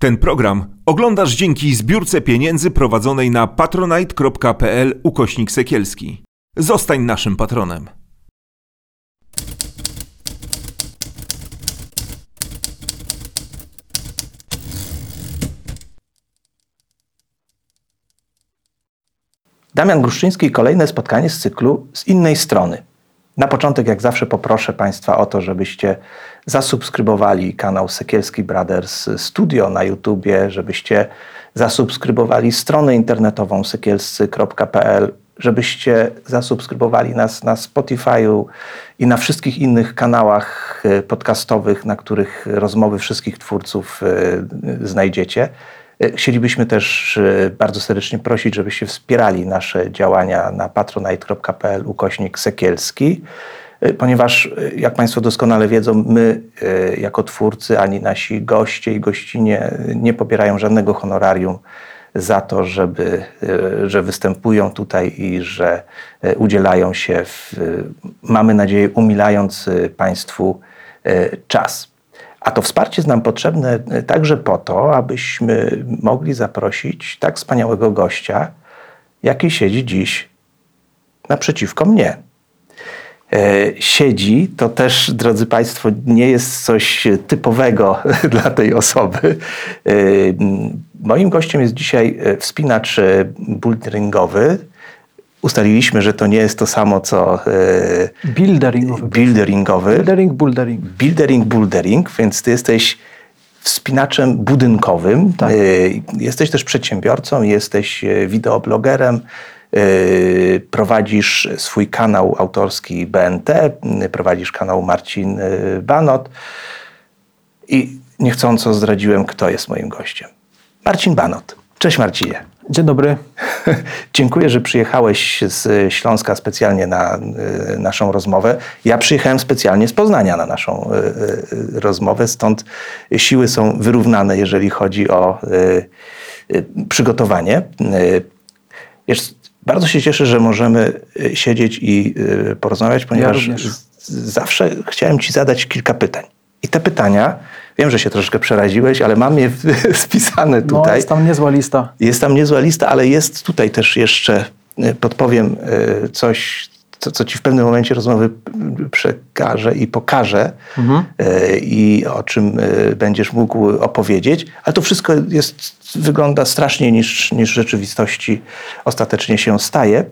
Ten program oglądasz dzięki zbiórce pieniędzy prowadzonej na patronite.pl ukośnik sekielski. Zostań naszym patronem. Damian Gruszczyński kolejne spotkanie z cyklu z innej strony. Na początek, jak zawsze, poproszę Państwa o to, żebyście zasubskrybowali kanał Sekielski Brothers Studio na YouTubie, żebyście zasubskrybowali stronę internetową sekielscy.pl, żebyście zasubskrybowali nas na Spotify'u i na wszystkich innych kanałach e, podcastowych, na których rozmowy wszystkich twórców e, znajdziecie. E, chcielibyśmy też bardzo serdecznie prosić, żebyście wspierali nasze działania na patronite.pl ukośnik sekielski, ponieważ jak Państwo doskonale wiedzą, my jako twórcy, ani nasi goście i gościnie nie pobierają żadnego honorarium za to, żeby, że występują tutaj i że udzielają się, w, mamy nadzieję, umilając Państwu czas. A to wsparcie jest nam potrzebne także po to, abyśmy mogli zaprosić tak wspaniałego gościa, jaki siedzi dziś naprzeciwko mnie. Siedzi, to też, drodzy Państwo, nie jest coś typowego dla tej osoby. Moim gościem jest dzisiaj wspinacz boulderingowy, ustaliliśmy, że to nie jest to samo co e, builderingowy. builderingowy. Buildering. Buildering, bouldering, więc ty jesteś wspinaczem budynkowym. Tak. E, jesteś też przedsiębiorcą, jesteś e, wideoblogerem, prowadzisz swój kanał autorski BNT, prowadzisz kanał Marcin Banot i niechcąco zdradziłem, kto jest moim gościem. Marcin Banot. Cześć Marcinie. Dzień dobry. Dziękuję, że przyjechałeś z Śląska specjalnie na y, naszą rozmowę. Ja przyjechałem specjalnie z Poznania na naszą y, y, rozmowę, stąd siły są wyrównane, jeżeli chodzi o przygotowanie. Jest, bardzo się cieszę, że możemy siedzieć i porozmawiać, ponieważ ja zawsze chciałem Ci zadać kilka pytań. I te pytania Wiem, że się troszkę przeraziłeś, ale mam je spisane tutaj. No, jest tam niezła lista. Jest tam niezła lista, ale jest tutaj też jeszcze, e, podpowiem e, coś, co, co ci w pewnym momencie rozmowy przekażę i pokażę mhm. E, i o czym będziesz mógł opowiedzieć. Ale to wszystko jest, wygląda straszniej niż, niż w rzeczywistości ostatecznie się staje.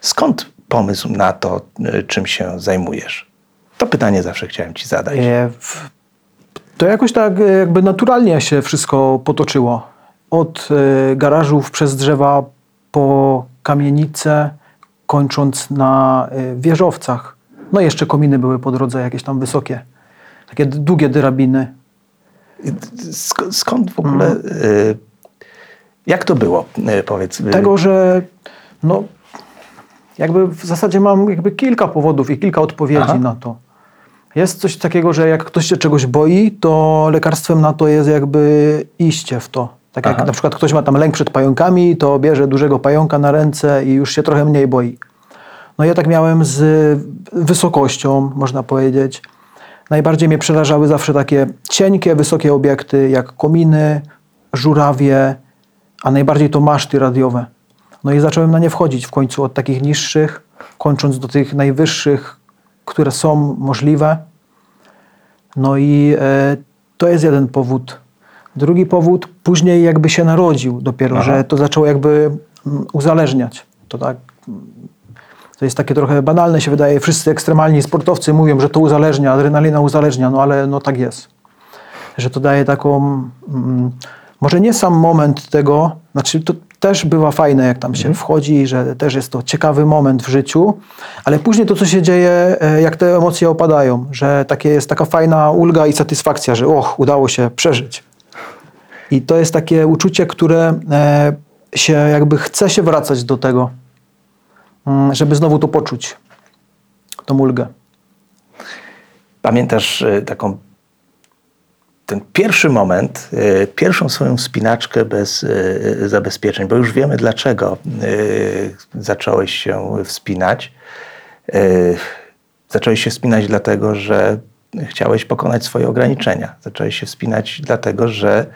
Skąd pomysł na to, czym się zajmujesz? To pytanie zawsze chciałem Ci zadać. E, to jakoś tak e, jakby naturalnie się wszystko potoczyło. Od e, garażów przez drzewa po kamienice, kończąc na wieżowcach. No i jeszcze kominy były po drodze jakieś tam wysokie. Takie długie drabiny. Skąd w ogóle... Mm. Jak to było, powiedz? Tego, że no, jakby w zasadzie mam jakby kilka powodów i kilka odpowiedzi Aha. na to. Jest coś takiego, że jak ktoś się czegoś boi, to lekarstwem na to jest jakby iście w to. Tak jak Aha. na przykład ktoś ma tam lęk przed pająkami, to bierze dużego pająka na ręce i już się trochę mniej boi. No ja tak miałem z wysokością, można powiedzieć. Najbardziej mnie przerażały zawsze takie cienkie, wysokie obiekty, jak kominy, żurawie, a najbardziej to maszty radiowe. No i zacząłem na nie wchodzić w końcu od takich niższych, kończąc do tych najwyższych, które są możliwe. No i e, to jest jeden powód. Drugi powód, później jakby się narodził dopiero, Aha. że to zaczęło jakby mm, uzależniać. To tak, to jest takie trochę banalne się wydaje. Wszyscy ekstremalni sportowcy mówią, że to uzależnia, adrenalina uzależnia, no ale no tak jest. Że to daje taką, mm, może nie sam moment tego, znaczy to też bywa fajne, jak tam się mhm. wchodzi, że też jest to ciekawy moment w życiu, ale później to, co się dzieje, e, jak te emocje opadają, że takie jest taka fajna ulga i satysfakcja, że och, udało się przeżyć. I to jest takie uczucie, które e, się jakby chce się wracać do tego, mm, żeby znowu to poczuć, tą ulgę. Pamiętasz e, taką ten pierwszy moment, e, pierwszą swoją wspinaczkę bez e, zabezpieczeń, bo już wiemy dlaczego e, zacząłeś się wspinać. Zacząłeś się wspinać dlatego, że chciałeś pokonać swoje ograniczenia. Zacząłeś się wspinać dlatego, że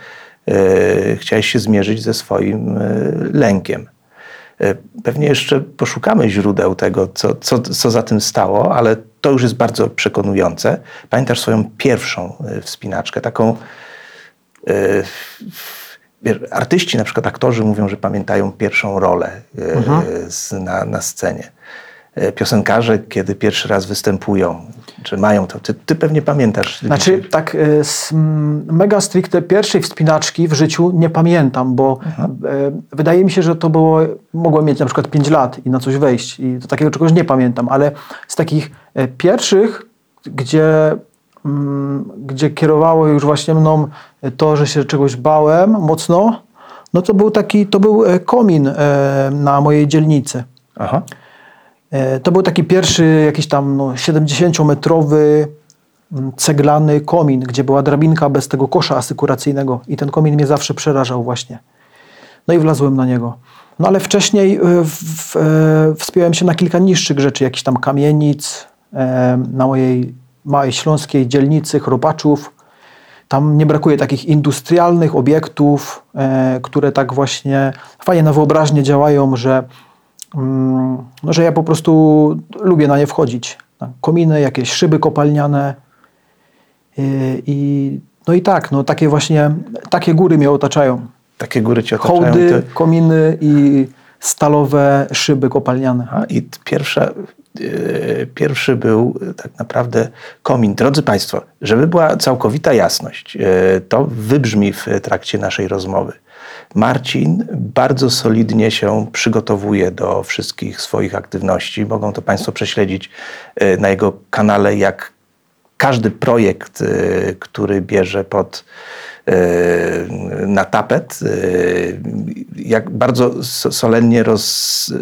e, chciałeś się zmierzyć ze swoim e, lękiem. E, Pewnie jeszcze poszukamy źródeł tego, co, co, co za tym stało, ale to już jest bardzo przekonujące. Pamiętasz swoją pierwszą e, wspinaczkę, taką. e, wiesz, Artyści, na przykład aktorzy, mówią, że pamiętają pierwszą rolę e, z, na, na scenie. E, Piosenkarze, kiedy pierwszy raz występują, czy mają to. Ty, ty pewnie pamiętasz. Znaczy, tak e, z mm, mega stricte pierwszej wspinaczki w życiu nie pamiętam, bo e, wydaje mi się, że to było, mogłem mieć na przykład 5 lat i na coś wejść i do takiego czegoś nie pamiętam, ale z takich e, pierwszych, gdzie, gdzie kierowało już właśnie mną to, że się czegoś bałem mocno, no to był taki, to był e, komin e, na mojej dzielnicy. Aha. E, To był taki pierwszy jakiś tam no, 70-metrowy mm, ceglany komin, gdzie była drabinka bez tego kosza asykuracyjnego i ten komin mnie zawsze przerażał właśnie. No i wlazłem na niego. No ale wcześniej e, w, e, wspiąłem się na kilka niższych rzeczy, jakichś tam kamienic, na mojej małej śląskiej dzielnicy Chropaczów. Tam nie brakuje takich industrialnych obiektów, które tak właśnie fajnie na wyobraźnię działają, że że ja po prostu lubię na nie wchodzić. Tak, Kominy, jakieś szyby kopalniane i, i no i tak, no takie właśnie, takie góry mnie otaczają. Takie góry cię otaczają. Hołdy, Ty, kominy i stalowe szyby kopalniane. A, I pierwsza, e, pierwszy był e, tak naprawdę komin. Drodzy Państwo, żeby była całkowita jasność, e, to wybrzmi w trakcie naszej rozmowy. Marcin bardzo solidnie się przygotowuje do wszystkich swoich aktywności. Mogą to Państwo prześledzić e, na jego kanale, jak każdy projekt, e, który bierze pod e, na tapet, jak bardzo so- solennie roz,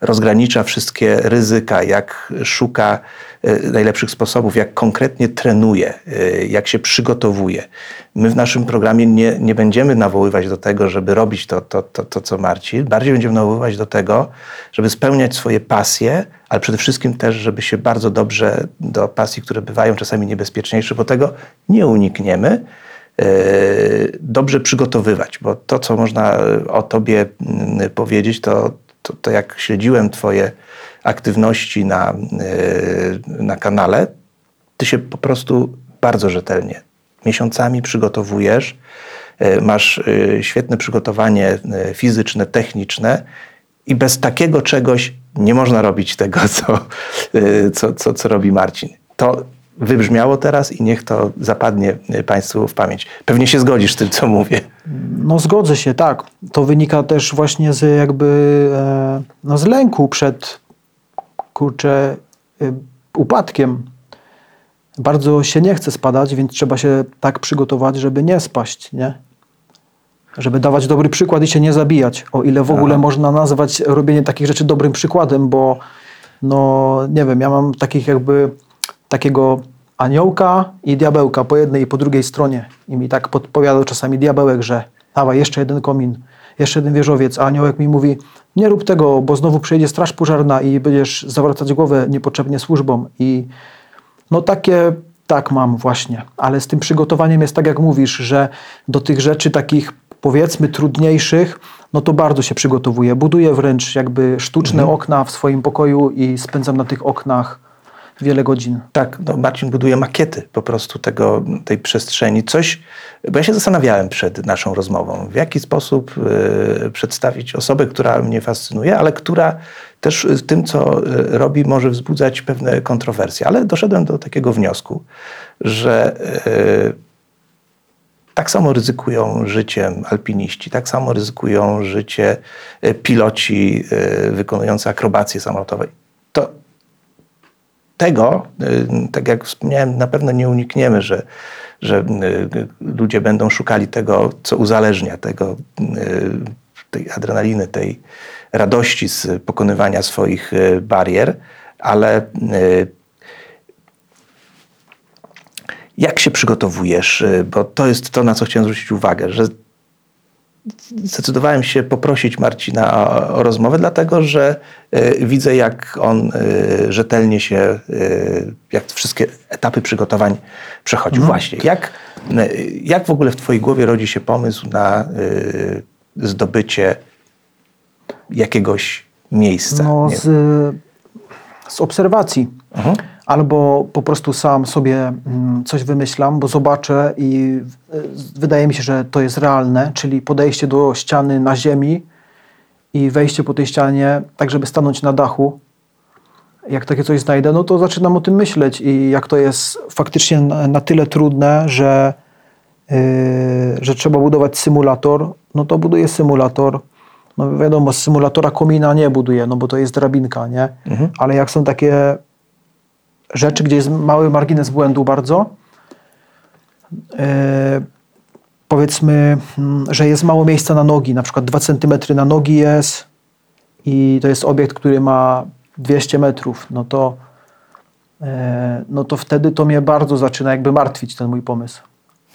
rozgranicza wszystkie ryzyka, jak szuka najlepszych sposobów, jak konkretnie trenuje, e, jak się przygotowuje. My w naszym programie nie, nie będziemy nawoływać do tego, żeby robić to, to, to, to, co Marcin, bardziej będziemy nawoływać do tego, żeby spełniać swoje pasje, ale przede wszystkim też, żeby się bardzo dobrze do pasji, które bywają czasami niebezpieczniejsze, bo tego nie unikniemy, e, dobrze przygotowywać, bo to, co można o tobie mm, powiedzieć, to, to, to jak śledziłem twoje aktywności na, e, na kanale, ty się po prostu bardzo rzetelnie miesiącami przygotowujesz, e, masz e, świetne przygotowanie fizyczne, techniczne i bez takiego czegoś nie można robić tego, co, co, co, co robi Marcin. To wybrzmiało teraz i niech to zapadnie Państwu w pamięć. Pewnie się zgodzisz z tym, co mówię. No zgodzę się, tak. To wynika też właśnie z jakby no, z lęku przed kurczę e, upadkiem. Bardzo się nie chce spadać, więc trzeba się tak przygotować, żeby nie spaść, nie? Żeby dawać dobry przykład i się nie zabijać. O ile w ogóle można nazwać robienie takich rzeczy dobrym przykładem, bo no nie wiem, ja mam takich jakby takiego aniołka i diabełka po jednej i po drugiej stronie. I mi tak podpowiadał czasami diabełek, że dawaj jeszcze jeden komin, jeszcze jeden wieżowiec, a aniołek mi mówi nie rób tego, bo znowu przyjedzie straż pożarna i będziesz zawracać głowę niepotrzebnie służbom. I no takie, tak mam właśnie, ale z tym przygotowaniem jest tak jak mówisz, że do tych rzeczy takich powiedzmy trudniejszych, no to bardzo się przygotowuję. Buduję wręcz jakby sztuczne okna w swoim pokoju i spędzam na tych oknach wiele godzin. Tak, no Marcin buduje makiety po prostu tego, tej przestrzeni. Coś, bo ja się zastanawiałem przed naszą rozmową, w jaki sposób e, przedstawić osobę, która mnie fascynuje, ale która też w tym, co e, robi, może wzbudzać pewne kontrowersje. Ale doszedłem do takiego wniosku, że e, tak samo ryzykują życiem alpiniści, tak samo ryzykują życie e, piloci wykonujący akrobacje samolotowe. To tego, y, tak jak wspomniałem, na pewno nie unikniemy, że, że y, ludzie będą szukali tego, co uzależnia, tego, y, tej adrenaliny, tej radości z pokonywania swoich barier, ale jak się przygotowujesz? Bo to jest to, na co chciałem zwrócić uwagę, że zdecydowałem się poprosić Marcina o, o rozmowę, dlatego że e, widzę, jak on e, rzetelnie się, e, jak wszystkie etapy przygotowań przechodził. Właśnie, jak, jak w ogóle w Twojej głowie rodzi się pomysł na zdobycie jakiegoś miejsca? No, z, z obserwacji. Mhm. Albo po prostu sam sobie mm, coś wymyślam, bo zobaczę i y, wydaje mi się, że to jest realne, czyli podejście do ściany na ziemi i wejście po tej ścianie, tak żeby stanąć na dachu. Jak takie coś znajdę, no to zaczynam o tym myśleć i jak to jest faktycznie na, tyle trudne, że, yy, że trzeba budować symulator, no to buduję symulator. No wiadomo, z symulatora komina nie buduję, no bo to jest drabinka, nie? Ale jak są takie rzeczy, gdzie jest mały margines błędu bardzo, e, powiedzmy, mm, że jest mało miejsca na nogi, na przykład 2 cm na nogi jest i to jest obiekt, który ma 200 metrów, no to, e, no to wtedy to mnie bardzo zaczyna jakby martwić ten mój pomysł.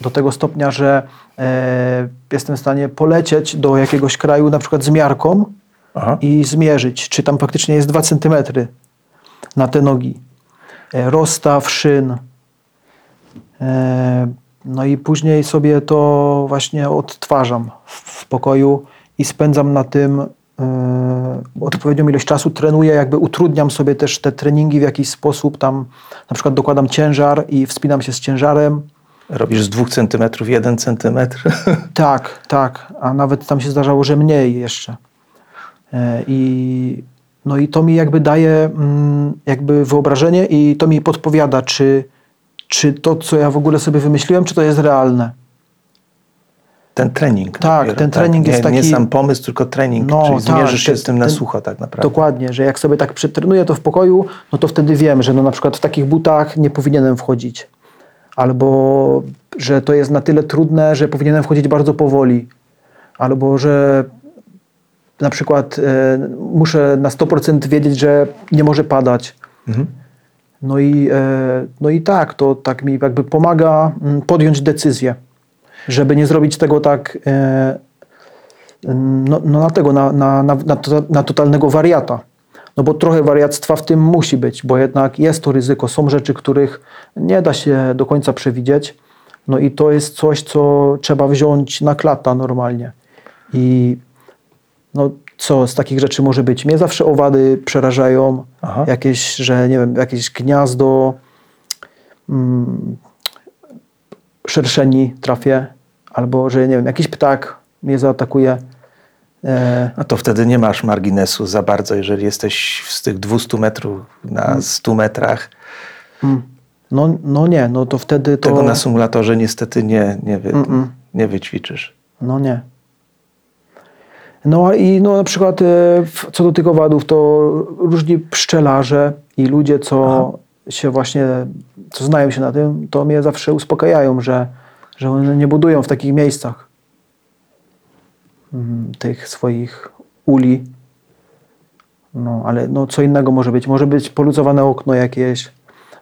Do tego stopnia, że e, jestem w stanie polecieć do jakiegoś kraju na przykład z miarką Aha. i zmierzyć, czy tam faktycznie jest 2 cm na te nogi. E, Rozstaw szyn. E, No i później sobie to właśnie odtwarzam w pokoju i spędzam na tym e, odpowiednią ilość czasu. Trenuję, jakby utrudniam sobie też te treningi w jakiś sposób. Tam na przykład dokładam ciężar i wspinam się z ciężarem. Robisz z dwóch centymetrów jeden centymetr. Tak, tak, a nawet tam się zdarzało, że mniej jeszcze. I, no i to mi jakby daje mm, jakby wyobrażenie i to mi podpowiada, czy, czy to, co ja w ogóle sobie wymyśliłem, czy to jest realne. Ten trening. Tak, dopiero, ten trening nie, jest Nie taki- sam pomysł, tylko trening. No, czyli tak, zmierzysz się z tym na ten- sucho tak naprawdę. Dokładnie, że jak sobie tak przetrenuję to w pokoju, no to wtedy wiem, że no na przykład w takich butach nie powinienem wchodzić. Albo że to jest na tyle trudne, że powinienem wchodzić bardzo powoli. Albo że na przykład e, muszę na 100% wiedzieć, że nie może padać. Mhm. No i, e, no i tak, to tak mi jakby pomaga mm, podjąć decyzję, żeby nie zrobić tego tak e, no, no na tego, na, na, na, na, to, na totalnego wariata. No bo trochę wariactwa w tym musi być, bo jednak jest to ryzyko. Są rzeczy, których nie da się do końca przewidzieć. No i to jest coś, co trzeba wziąć na klata normalnie. I no co z takich rzeczy może być? Mnie zawsze owady przerażają. Aha. Jakieś, że nie wiem, jakieś gniazdo mm, szerszeni trafię, albo że nie wiem, jakiś ptak mnie zaatakuje. E, A to wtedy nie masz marginesu za bardzo, jeżeli jesteś z tych 200 metrów na Mm. 100 metrach. no, no nie, no to wtedy to... Tego na symulatorze niestety nie, nie, wy, nie wyćwiczysz. No nie. No i no, na przykład e, co do tych owadów, to różni pszczelarze i ludzie, co się właśnie, co znają się na tym, to mnie zawsze uspokajają, że, że one nie budują w takich miejscach mm, tych swoich uli. No, ale no, co innego może być? Może być poluzowane okno jakieś.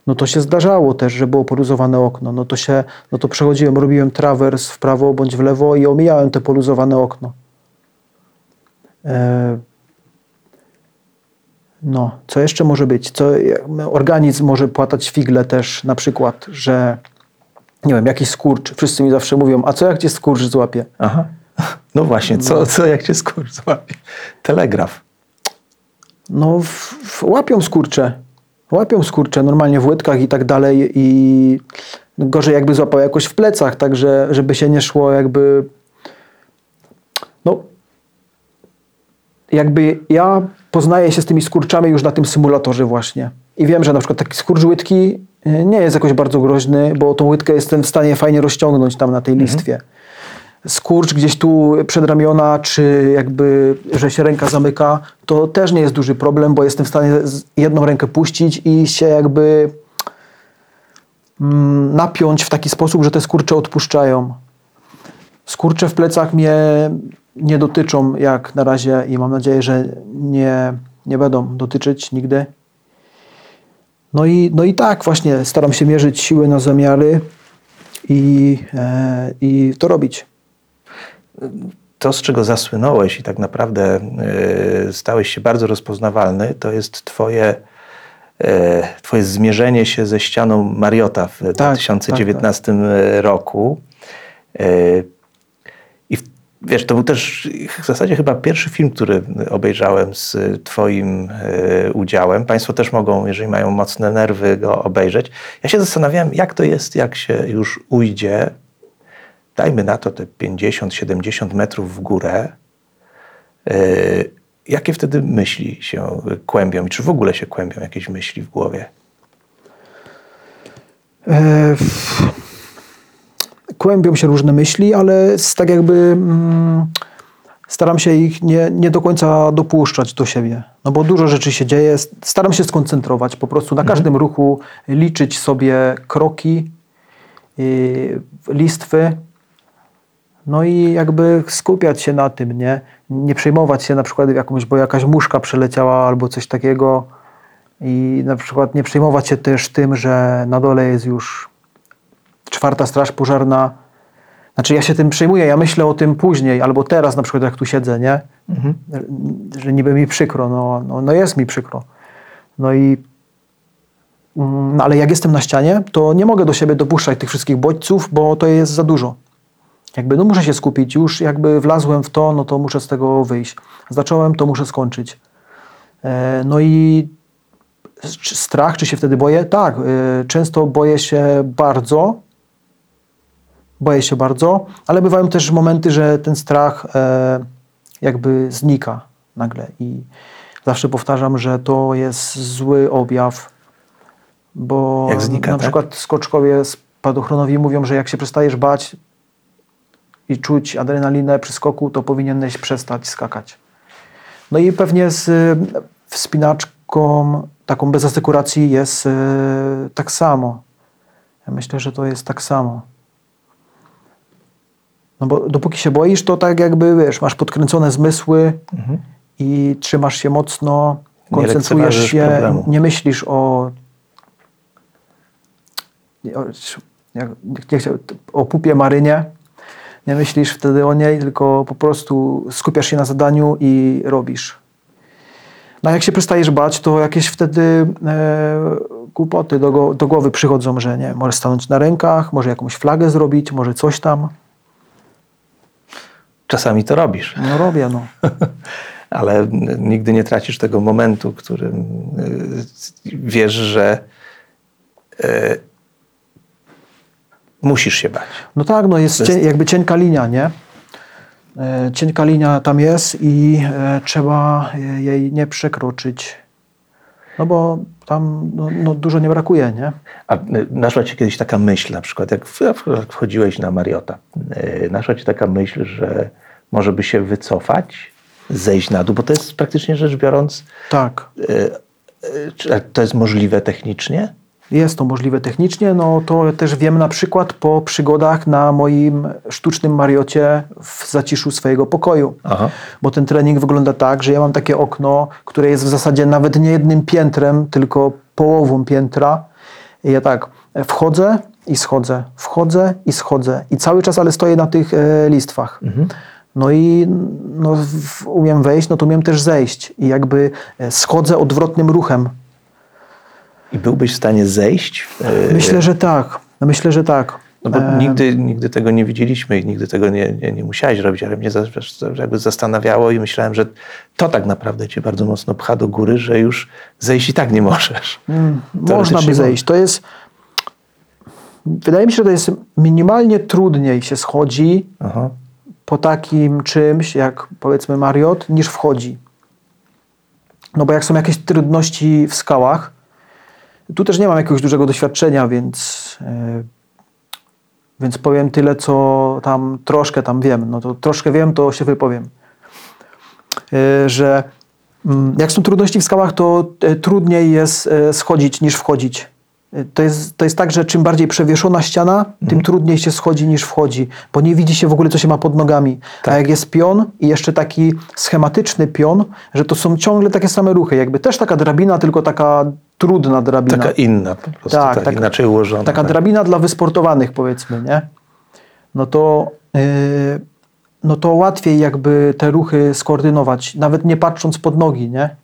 No to się zdarzało też, że było poluzowane okno. No to się, no to przechodziłem, robiłem trawers w prawo bądź w lewo i omijałem te poluzowane okno. E, No, co jeszcze może być? Co, organizm może płatać figle też, na przykład, że nie wiem, jakiś skurcz. Wszyscy mi zawsze mówią, a co jak cię skurcz złapie? Aha. No właśnie, co, co jak cię skurcz złapie? Telegraf. No, w, w, łapią skurcze. Łapią skurcze normalnie w łydkach i tak dalej i gorzej jakby złapał jakoś w plecach, tak że, żeby się nie szło jakby jakby ja poznaję się z tymi skurczami już na tym symulatorze właśnie i wiem, że na przykład taki skurcz łydki y, nie jest jakoś bardzo groźny, bo tą łydkę jestem w stanie fajnie rozciągnąć tam na tej listwie. Skurcz gdzieś tu przed ramiona, czy jakby, że się ręka zamyka, to też nie jest duży problem, bo jestem w stanie jedną rękę puścić i się jakby mm, napiąć w taki sposób, że te skurcze odpuszczają. Skurcze w plecach mnie nie dotyczą jak na razie i mam nadzieję, że nie, nie będą dotyczyć nigdy. No i, no i tak właśnie staram się mierzyć siły na zamiary i, e, i to robić. to, z czego zasłynąłeś i tak naprawdę e, stałeś się bardzo rozpoznawalny, to jest twoje, e, twoje zmierzenie się ze ścianą Mariota w 2019 roku. E, I w- wiesz, to był też w zasadzie chyba pierwszy film, który obejrzałem z Twoim e, udziałem. Państwo też mogą, jeżeli mają mocne nerwy, go obejrzeć. Ja się zastanawiałem, jak to jest, jak się już ujdzie, dajmy na to te 50-70 metrów w górę. E, Jakie wtedy myśli się kłębią czy w ogóle się kłębią jakieś myśli w głowie? E, Kłębią się różne myśli, ale tak jakby mm, staram się ich nie, nie do końca dopuszczać do siebie. No bo dużo rzeczy się dzieje. Staram się skoncentrować po prostu na każdym ruchu, liczyć sobie kroki, y, listwy. No i jakby skupiać się na tym, nie? Nie przejmować się na przykład jakąś, bo jakaś muszka przeleciała albo coś takiego. I na przykład nie przejmować się też tym, że na dole jest już czwarta straż pożarna. Znaczy ja się tym przejmuję, ja myślę o tym później, albo teraz na przykład jak tu siedzę, nie? Że niby mi przykro, no, no, no jest mi przykro. No i mm, no ale jak jestem na ścianie, to nie mogę do siebie dopuszczać tych wszystkich bodźców, bo to jest za dużo. Jakby, no muszę się skupić, już jakby wlazłem w to, no to muszę z tego wyjść. Zacząłem, to muszę skończyć. E, No i strach, czy się wtedy boję? Tak, y, często boję się bardzo. Boję się bardzo, ale bywają też momenty, że ten strach e, jakby znika nagle i zawsze powtarzam, że to jest zły objaw, bo Jak znika, na tak? przykład skoczkowie spadochronowi mówią, że jak się przestajesz bać i czuć adrenalinę przy skoku, to powinieneś przestać skakać. No i pewnie z y, wspinaczką taką bez asekuracji jest y, tak samo. Ja myślę, że to jest tak samo. No bo dopóki się boisz, to tak jakby, wiesz, masz podkręcone zmysły i trzymasz się mocno, Nie koncentrujesz lekceważysz się, problemu. nie myślisz o, nie, o, jak, nie o pupie marynie, nie myślisz wtedy o niej, tylko po prostu skupiasz się na zadaniu i robisz. No a jak się przestajesz bać, to jakieś wtedy e, kłopoty do, do głowy przychodzą, że nie, możesz stanąć na rękach, może jakąś flagę zrobić, może coś tam. Czasami to robisz. No robię, no. ale nigdy nie tracisz tego momentu, którym y, wiesz, że y, musisz się bać. No tak, no jest, jest- jakby cienka linia, nie? E, cienka linia tam jest i e, trzeba e, jej nie przekroczyć. No bo tam no, no, dużo nie brakuje, nie? A y, naszła ci kiedyś taka myśl, na przykład jak, wchodziłeś na Mariota, y, naszła ci taka myśl, że może by się wycofać, zejść na dół, bo to jest praktycznie rzecz biorąc, Tak. y, y, czy to jest możliwe technicznie? Jest to możliwe technicznie, no to też wiem na przykład po przygodach na moim sztucznym Mariocie w zaciszu swojego pokoju. Aha. Bo ten trening wygląda tak, że ja mam takie okno, które jest w zasadzie nawet nie jednym piętrem, tylko połową piętra. I ja tak wchodzę i schodzę, wchodzę i schodzę. I cały czas ale stoję na tych e, listwach. No i no, w, umiem wejść, no to umiem też zejść. I jakby e, schodzę odwrotnym ruchem. I byłbyś w stanie zejść? Y, Myślę, że tak. No, Myślę, że tak. No bo E, nigdy, nigdy tego nie widzieliśmy i nigdy tego nie, nie, nie musiałeś robić, ale mnie jakby zastanawiało i myślałem, że to tak naprawdę cię bardzo mocno pcha do góry, że już zejść i tak nie możesz. Można Teoretycznie by zejść. To jest. Wydaje mi się, że to jest minimalnie trudniej się schodzi Aha. po takim czymś, jak powiedzmy Mariot, niż wchodzi. No bo jak są jakieś trudności w skałach, tu też nie mam jakiegoś dużego doświadczenia, więc, e, więc powiem tyle, co tam troszkę tam wiem. No to troszkę wiem, to się wypowiem. E, że mm, jak są trudności w skałach, to e, trudniej jest schodzić niż wchodzić. To jest, to jest tak, że czym bardziej przewieszona ściana, tym trudniej się schodzi niż wchodzi, bo nie widzi się w ogóle, co się ma pod nogami. A jak jest pion i jeszcze taki schematyczny pion, że to są ciągle takie same ruchy, jakby też taka drabina, tylko taka trudna drabina. Taka inna po prostu, Tak, tak, taka- inaczej ułożona. Taka tak. drabina dla wysportowanych, powiedzmy, nie? No to yy, no to łatwiej jakby te ruchy skoordynować, nawet nie patrząc pod nogi, nie?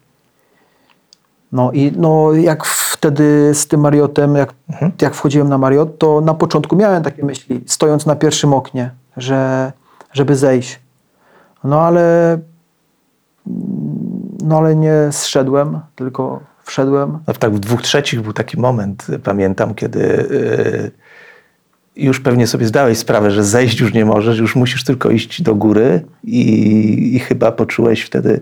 No i no, jak wtedy z tym Mariotem, jak, jak wchodziłem na Mariot, to na początku miałem takie myśli, stojąc na pierwszym oknie, że, żeby zejść. No ale no ale nie zszedłem, tylko wszedłem. No, tak w dwóch trzecich był taki moment, pamiętam, kiedy yy, już pewnie sobie zdałeś sprawę, że zejść już nie możesz, już musisz tylko iść do góry i, i chyba poczułeś wtedy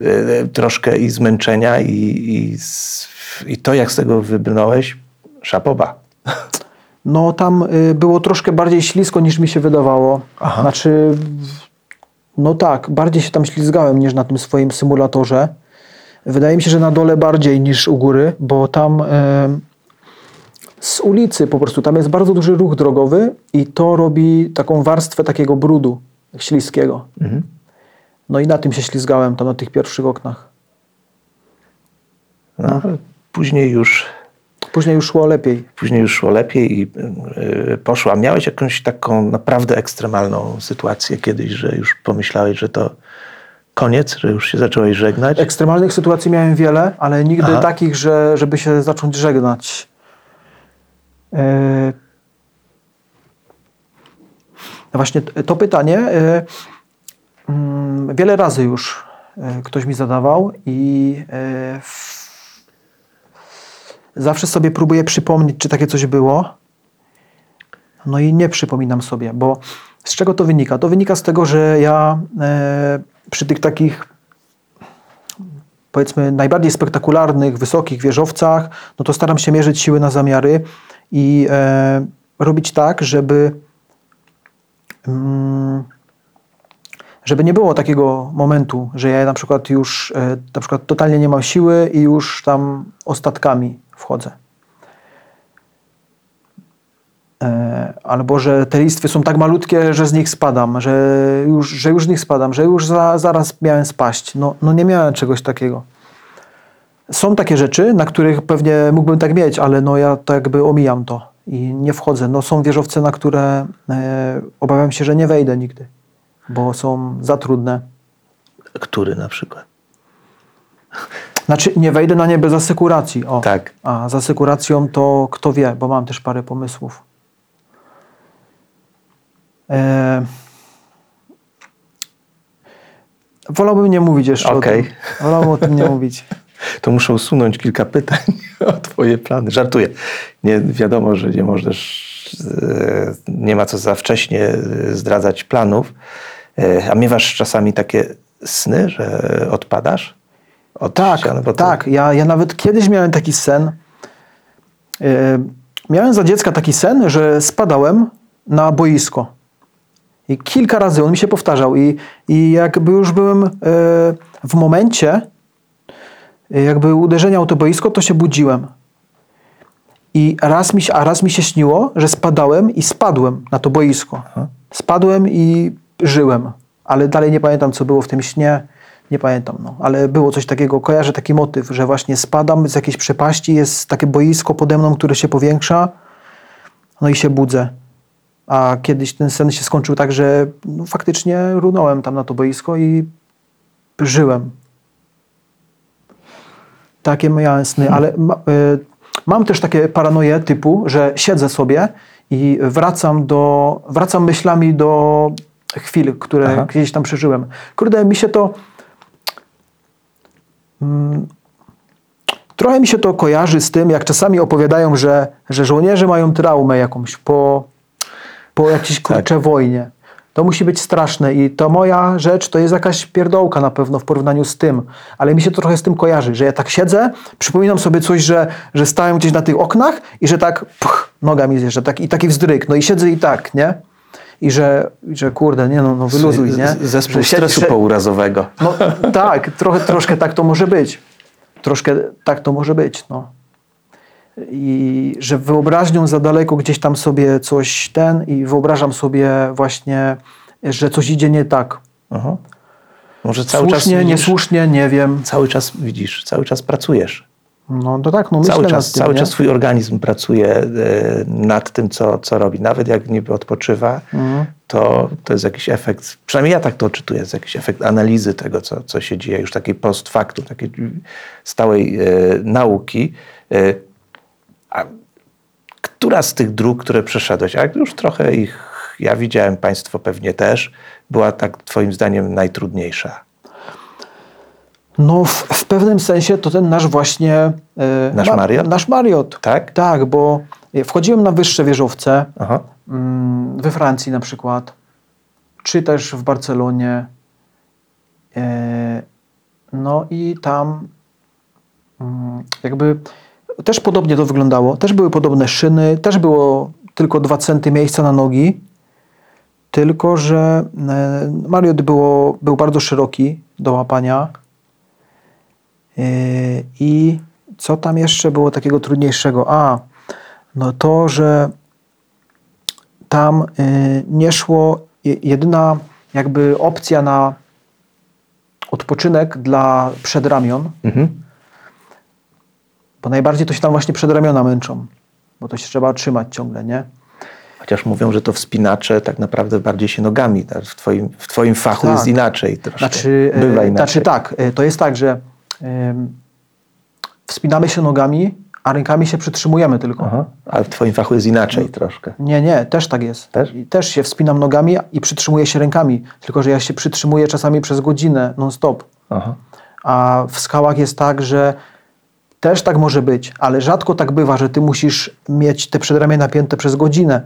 yy, troszkę i zmęczenia i, i, i to, jak z tego wybrnąłeś, szapoba. No tam y, było troszkę bardziej ślisko niż mi się wydawało. Aha. Znaczy, no tak, bardziej się tam ślizgałem niż na tym swoim symulatorze. Wydaje mi się, że na dole bardziej niż u góry, bo tam y, z ulicy po prostu, tam jest bardzo duży ruch drogowy i to robi taką warstwę takiego brudu śliskiego. No i na tym się ślizgałem tam na tych pierwszych oknach. No, później już Później już szło lepiej. Później już szło lepiej i yy, poszło. A miałeś jakąś taką naprawdę ekstremalną sytuację kiedyś, że już pomyślałeś, że to koniec, że już się zacząłeś żegnać? Ekstremalnych sytuacji miałem wiele, ale nigdy Aha. takich, że, żeby się zacząć żegnać. E, Właśnie to pytanie e, mm, wiele razy już e, ktoś mi zadawał i zawsze sobie próbuję przypomnieć, czy takie coś było. No i nie przypominam sobie, bo z czego to wynika? To wynika z tego, że ja e, przy tych takich powiedzmy najbardziej spektakularnych, wysokich wieżowcach, no to staram się mierzyć siły na zamiary i e, robić tak, żeby mm, żeby nie było takiego momentu, że ja na przykład już e, na przykład totalnie nie mam siły i już tam ostatkami wchodzę. E, albo że te listwy są tak malutkie, że z nich spadam, że już, że już z nich spadam, że już za, zaraz miałem spaść. No, no nie miałem czegoś takiego. Są takie rzeczy, na których pewnie mógłbym tak mieć, ale no ja tak jakby omijam to i nie wchodzę. No są wieżowce, na które e, obawiam się, że nie wejdę nigdy, bo są za trudne. Który na przykład? Znaczy nie wejdę na nie bez asekuracji. O. Tak. A z asekuracją to kto wie, bo mam też parę pomysłów. E... Wolałbym nie mówić jeszcze Okej. o tym. Wolałbym o tym nie mówić. To muszę usunąć kilka pytań o twoje plany. Żartuję. Nie, wiadomo, że nie możesz, e, nie ma co za wcześnie e, zdradzać planów. A miewasz czasami takie sny, że odpadasz? Od Tak, to- tak. Ja, ja nawet kiedyś miałem taki sen. Miałem za dziecka taki sen, że spadałem na boisko. I kilka razy on mi się powtarzał. I, i jakby już byłem e, w momencie jakby uderzenia o to boisko, to się budziłem. I raz mi, się- a raz mi się śniło, że spadałem i spadłem na to boisko. Spadłem i żyłem. Ale dalej nie pamiętam, co było w tym śnie. Nie pamiętam, no. ale było coś takiego. Kojarzę taki motyw, że właśnie spadam z jakiejś przepaści, jest takie boisko pode mną, które się powiększa, no i się budzę. A kiedyś ten sen się skończył tak, że no, faktycznie runąłem tam na to boisko i żyłem. Takie miałem sny, ale ma, y, mam też takie paranoje typu, że siedzę sobie i wracam do, wracam myślami do chwil, które Aha. gdzieś tam przeżyłem. Kurde, mi się to mm, trochę mi się to kojarzy z tym, jak czasami opowiadają, że, że żołnierze mają traumę jakąś po, po jakiejś kurcze wojnie. To musi być straszne i to moja rzecz to jest jakaś pierdołka na pewno w porównaniu z tym, ale mi się to trochę z tym kojarzy, że ja tak siedzę, przypominam sobie coś, że, że stałem gdzieś na tych oknach i że tak puch, noga mi zjeżdża tak, i taki wzdryk, no i siedzę i tak, nie? I że, że kurde, nie no, no wyluzuj, nie? Zespół stresu że- pourazowego. no tak, trochę, troszkę tak to może być. Troszkę tak to może być, no. I że wyobraźnią za daleko gdzieś tam sobie coś ten i wyobrażam sobie właśnie, że coś idzie nie tak. Aha. Może cały czas Słusznie, widzisz, niesłusznie, nie wiem. cały czas widzisz, cały czas pracujesz. No to tak, no myślę Cały czas, tym, cały nie? czas twój organizm pracuje e, nad tym, co, co robi. Nawet jak niby odpoczywa, Mhm. to, to jest jakiś efekt, przynajmniej ja tak to odczytuję, jest jakiś efekt analizy tego, co, co się dzieje, już takiej post factum, takiej stałej e, nauki. E, a która z tych dróg, które przeszedłeś, a już trochę ich ja widziałem, Państwo pewnie też, była tak Twoim zdaniem najtrudniejsza? No w, w pewnym sensie to ten nasz właśnie... e, Nasz Mariot? Nasz Mariot. Tak? Tak, bo wchodziłem na wyższe wieżowce, Aha. mm, we Francji na przykład, czy też w Barcelonie. E, No i tam mm, jakby też podobnie to wyglądało. Też były podobne szyny, też było tylko dwa centy miejsca na nogi. Tylko, że e, Mariot było, był bardzo szeroki do łapania. E, I co tam jeszcze było takiego trudniejszego? A, no to, że tam y, nie szło, je- jedyna jakby opcja na odpoczynek dla przedramion, Mhm. Bo najbardziej to się tam właśnie przedramiona męczą, bo to się trzeba trzymać ciągle, nie? Chociaż mówią, że to wspinacze tak naprawdę bardziej się nogami. tak? W twoim, w twoim fachu Tak. jest inaczej troszkę. Znaczy, Bywa e, inaczej. znaczy tak, e, to jest tak, że wspinamy się nogami, a rękami się przytrzymujemy tylko. Aha. Ale w twoim fachu jest inaczej troszkę. Nie, nie, też tak jest. Też? Też się wspinam nogami i przytrzymuję się rękami, tylko że ja się przytrzymuję czasami przez godzinę non-stop. Aha. A w skałach jest tak, że też tak może być, ale rzadko tak bywa, że ty musisz mieć te przedramię napięte przez godzinę.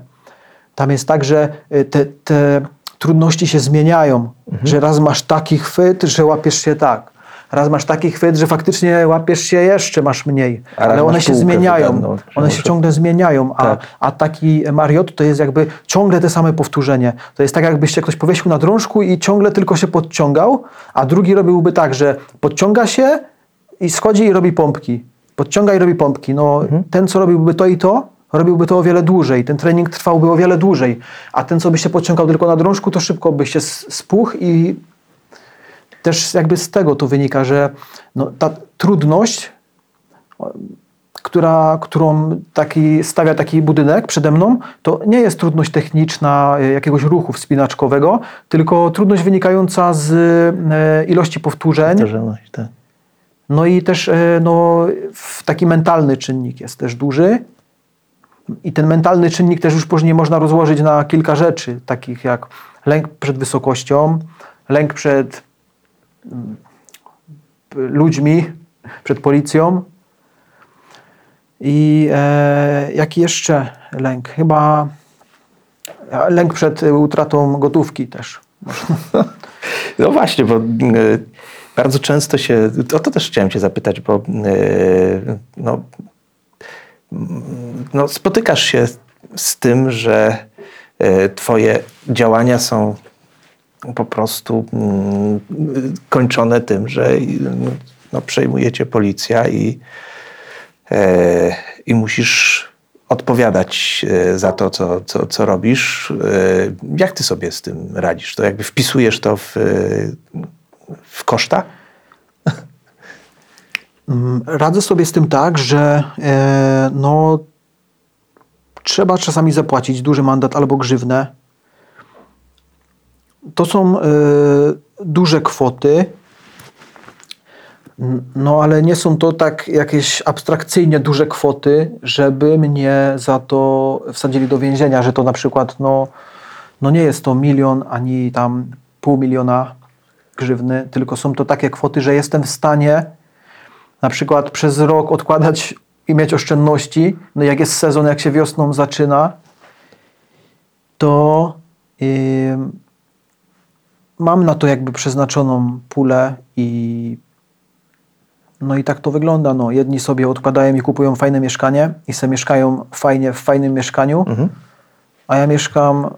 Tam jest tak, że y, te, te trudności się zmieniają, Mhm. że raz masz taki chwyt, że łapiesz się tak. Raz masz taki chwyt, że faktycznie łapiesz się jeszcze, masz mniej. Ale one się zmieniają. że One się ciągle zmieniają. A, Tak. a taki Mariot to jest jakby ciągle te same powtórzenie. To jest tak, jakbyś się ktoś powiesił na drążku i ciągle tylko się podciągał, a drugi robiłby tak, że podciąga się i schodzi i robi pompki. Podciąga i robi pompki. No, ten, co robiłby to i to, robiłby to o wiele dłużej. Ten trening trwałby o wiele dłużej. A ten, co by się podciągał tylko na drążku, to szybko by się spuchł i też jakby z tego to wynika, że no, ta trudność która, którą taki, stawia taki budynek przede mną, to nie jest trudność techniczna e, jakiegoś ruchu wspinaczkowego, tylko trudność wynikająca z e, ilości powtórzeń. Powtarzalność, tak. No i też e, no, taki mentalny czynnik jest też duży. I ten mentalny czynnik też już później można rozłożyć na kilka rzeczy, takich jak lęk przed wysokością, lęk przed mm, ludźmi, przed policją. I e, jaki jeszcze lęk? Chyba lęk przed utratą gotówki też. No właśnie, bo e, bardzo często się, o to też chciałem cię zapytać, bo e, no, no, spotykasz się z tym, że e, twoje działania są po prostu mm, kończone tym, że no, przejmujecie policja i, e, i musisz odpowiadać za to, co, co, co robisz. Jak ty sobie z tym radzisz? To jakby wpisujesz to w, w koszta? Mm, Radzę sobie z tym tak, że e, no, trzeba czasami zapłacić duży mandat albo grzywnę. To są e, duże kwoty, no ale nie są to tak jakieś abstrakcyjnie duże kwoty, żeby mnie za to wsadzili do więzienia, że to na przykład no, no nie jest to milion ani tam pół miliona grzywny, tylko są to takie kwoty, że jestem w stanie na przykład przez rok odkładać i mieć oszczędności, no jak jest sezon, jak się wiosną zaczyna, to ym, mam na to jakby przeznaczoną pulę i no i tak to wygląda. No, jedni sobie odkładają i kupują fajne mieszkanie i sobie mieszkają fajnie w fajnym mieszkaniu, a ja mieszkam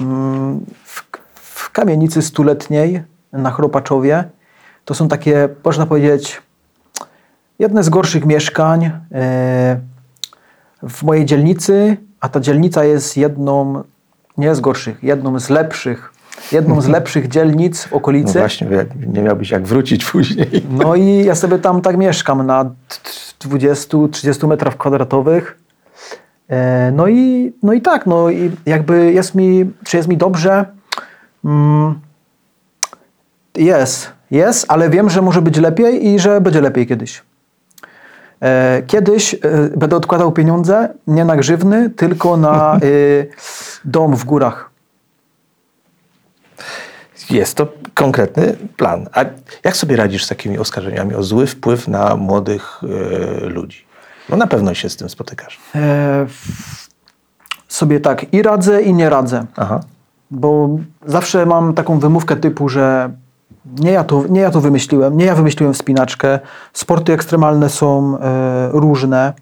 mm, w, w kamienicy stuletniej na Chropaczowie. To są takie, można powiedzieć, jedne z gorszych mieszkań e, w mojej dzielnicy, a ta dzielnica jest jedną, nie z gorszych, jedną z lepszych jedną z lepszych dzielnic w No okolicy. właśnie, nie miałbyś jak wrócić później. No i ja sobie tam tak mieszkam na 20-30 metrach kwadratowych. E, No i, no i tak, no i jakby jest mi, czy jest mi dobrze? Mm, Jest, jest, ale wiem, że może być lepiej i że będzie lepiej kiedyś. E, Kiedyś e, będę odkładał pieniądze nie na grzywny, tylko na e, dom w górach. Jest to konkretny plan. A jak sobie radzisz z takimi oskarżeniami o zły wpływ na młodych ludzi? No na pewno się z tym spotykasz. E, Sobie tak i radzę, i nie radzę. Aha. Bo zawsze mam taką wymówkę typu, że nie ja to, nie ja to wymyśliłem, nie ja wymyśliłem wspinaczkę. Sporty ekstremalne są e, różne.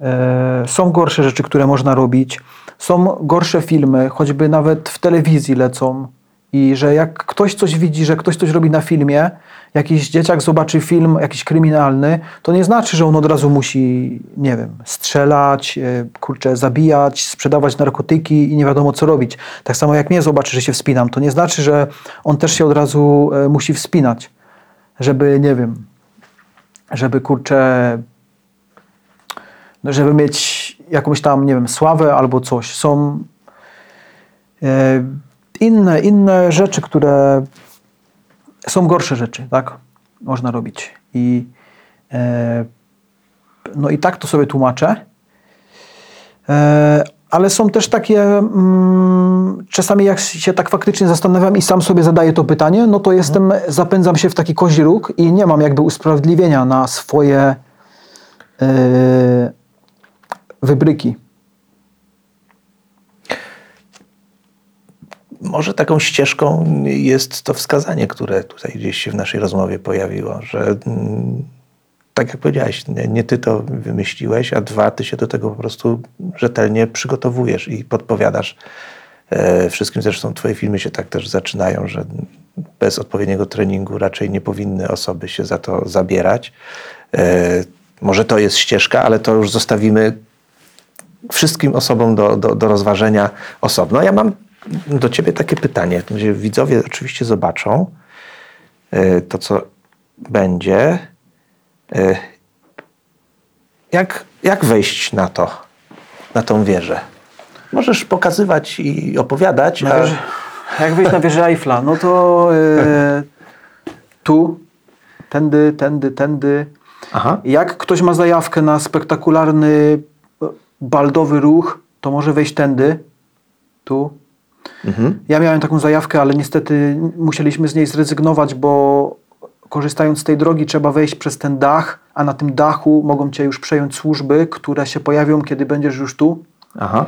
E, są gorsze rzeczy, które można robić. Są gorsze filmy, choćby nawet w telewizji lecą. I że jak ktoś coś widzi, że ktoś coś robi na filmie, jakiś dzieciak zobaczy film jakiś kryminalny, to nie znaczy, że on od razu musi, nie wiem, strzelać, e, kurczę, zabijać, sprzedawać narkotyki i nie wiadomo co robić. Tak samo jak mnie zobaczy, że się wspinam, to nie znaczy, że on też się od razu e, musi wspinać, żeby, nie wiem, żeby kurczę, no, żeby mieć jakąś tam, nie wiem, sławę albo coś. Są e, inne, inne rzeczy, które są gorsze rzeczy, tak? Można robić. I e, no i tak to sobie tłumaczę. E, ale są też takie, mm, czasami jak się tak faktycznie zastanawiam i sam sobie zadaję to pytanie, no to jestem, zapędzam się w taki kozi róg i nie mam jakby usprawiedliwienia na swoje e, wybryki. Może taką ścieżką jest to wskazanie, które tutaj gdzieś się w naszej rozmowie pojawiło, że mm, tak jak powiedziałeś, nie, nie ty to wymyśliłeś, a dwa, ty się do tego po prostu rzetelnie przygotowujesz i podpowiadasz e, wszystkim. Zresztą twoje filmy się tak też zaczynają, że bez odpowiedniego treningu raczej nie powinny osoby się za to zabierać. E, może to jest ścieżka, ale to już zostawimy wszystkim osobom do, do, do rozważenia osobno. Ja mam do ciebie takie pytanie, widzowie oczywiście zobaczą e, to, co będzie. E, Jak, jak wejść na to, na tą wieżę? Możesz pokazywać i opowiadać, Na a wieży, jak wyjść na wieżę Eiffla? No to e, tu, tędy, tędy, tędy. Aha. Jak ktoś ma zajawkę na spektakularny baldowy ruch, to może wejść tędy, tu. Mhm. Ja miałem taką zajawkę, ale niestety musieliśmy z niej zrezygnować, bo korzystając z tej drogi trzeba wejść przez ten dach, a na tym dachu mogą cię już przejąć służby, które się pojawią, kiedy będziesz już tu. Aha.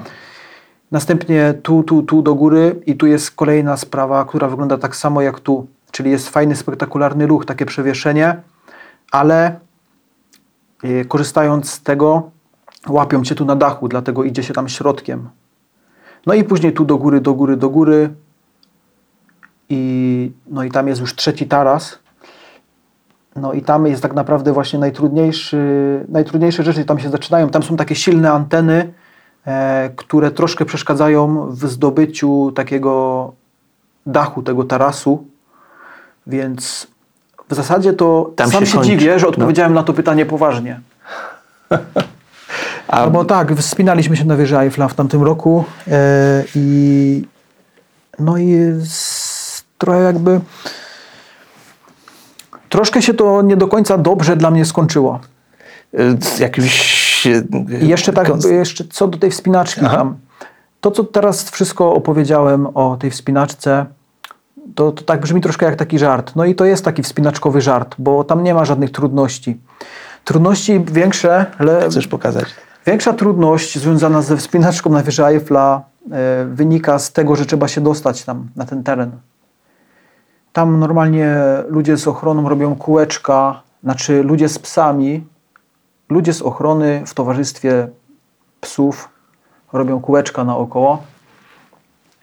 Następnie tu, tu, tu do góry i tu jest kolejna sprawa, która wygląda tak samo jak tu. Czyli jest fajny, spektakularny ruch, takie przewieszenie, ale e, korzystając z tego łapią cię tu na dachu, dlatego idzie się tam środkiem. No i później tu do góry, do góry, do góry i, no i tam jest już trzeci taras. No i tam jest tak naprawdę właśnie najtrudniejszy, najtrudniejsze rzeczy tam się zaczynają. Tam są takie silne anteny, e, które troszkę przeszkadzają w zdobyciu takiego dachu, tego tarasu. Więc w zasadzie to Tam sam się się, dziwię, że No. odpowiedziałem na to pytanie poważnie. A No bo tak, wspinaliśmy się na wieżę Eiffla w tamtym roku e, i no i trochę jakby troszkę się to nie do końca dobrze dla mnie skończyło. z jakimś... y, I jeszcze tak, jeszcze co do tej wspinaczki Aha. tam. To, co teraz wszystko opowiedziałem o tej wspinaczce, to, to tak brzmi troszkę jak taki żart. No i to jest taki wspinaczkowy żart, bo tam nie ma żadnych trudności. Trudności większe, le, Chcesz pokazać? Większa trudność związana ze wspinaczką na wieżę Eiffla e, wynika z tego, że trzeba się dostać tam, na ten teren. Tam normalnie ludzie z ochroną robią kółeczka, znaczy ludzie z psami, ludzie z ochrony w towarzystwie psów robią kółeczka naokoło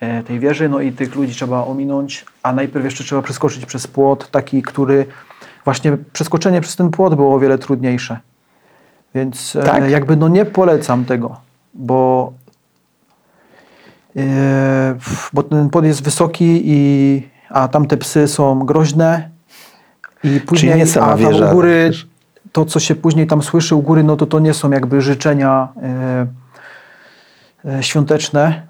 e, tej wieży, no i tych ludzi trzeba ominąć, a najpierw jeszcze trzeba przeskoczyć przez płot, taki, który właśnie przeskoczenie przez ten płot było o wiele trudniejsze. Więc Tak? e, jakby no nie polecam tego, bo bo ten pod jest wysoki, i, a tamte psy są groźne. I później, nie sama a tam wieża, u góry, wiesz. to co się później tam słyszy u góry, no to to nie są jakby życzenia e, e, świąteczne.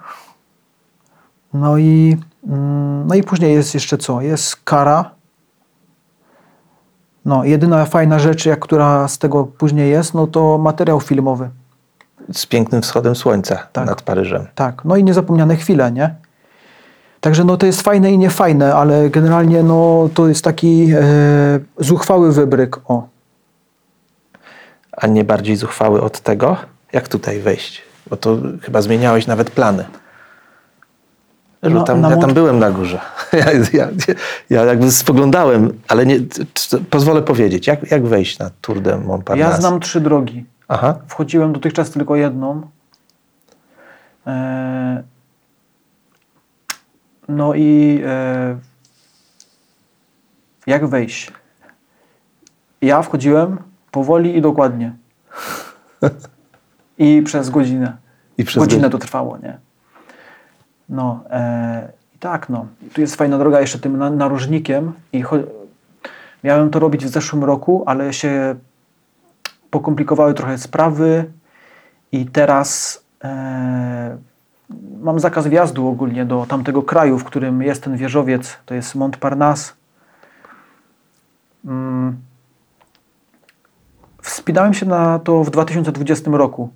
No i, mm, no i później jest jeszcze co? Jest kara. No, jedyna fajna rzecz, jak, która z tego później jest, no to materiał filmowy. Z pięknym wschodem słońca Tak. nad Paryżem. Tak, no i niezapomniane chwile, nie? Także no to jest fajne i niefajne, ale generalnie no to jest taki e, zuchwały wybryk, o. A nie bardziej zuchwały od tego, jak tutaj wejść? Bo to chyba zmieniałeś nawet plany. No, tam, ja tam byłem na górze. Ja, ja, ja jakby spoglądałem, ale nie, pozwolę powiedzieć, jak, jak wejść na Tour de Montparnasse? Ja znam trzy drogi. Aha, Wchodziłem dotychczas tylko jedną. E, no i e, jak wejść? Ja wchodziłem powoli i dokładnie. I przez godzinę. I przez godzinę godzinę. to trwało, nie? No e, i tak, no. Tu jest fajna droga jeszcze tym na, narożnikiem i miałem to robić w zeszłym roku, ale się pokomplikowały trochę sprawy i teraz e, mam zakaz wjazdu ogólnie do tamtego kraju, w którym jest ten wieżowiec, to jest Montparnasse. Mm. Wspinałem się na to w 2020 roku.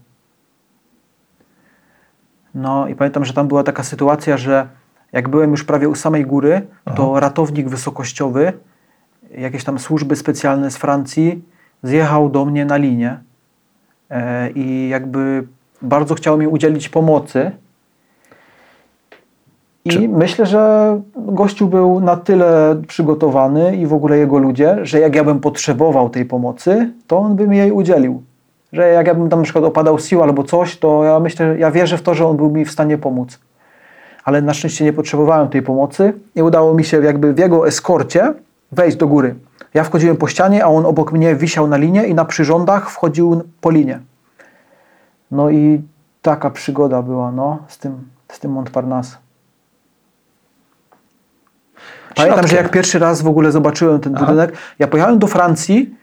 No i pamiętam, że tam była taka sytuacja, że jak byłem już prawie u samej góry, to ratownik wysokościowy, jakieś tam służby specjalne z Francji, zjechał do mnie na linię e, i jakby bardzo chciał mi udzielić pomocy. I Czy- myślę, że gościu był na tyle przygotowany i w ogóle jego ludzie, że jak ja bym potrzebował tej pomocy, to on by mi jej udzielił. Że jak ja bym tam na przykład opadał sił albo coś, to ja myślę, ja wierzę w to, że on był mi w stanie pomóc. Ale na szczęście nie potrzebowałem tej pomocy i udało mi się jakby w jego eskorcie wejść do góry. Ja wchodziłem po ścianie, a on obok mnie wisiał na linie i na przyrządach wchodził po linie. No i taka przygoda była, no, z tym, z tym Montparnasse. Pamiętam, że Środkiem. jak pierwszy raz w ogóle zobaczyłem ten Aha. budynek, ja pojechałem do Francji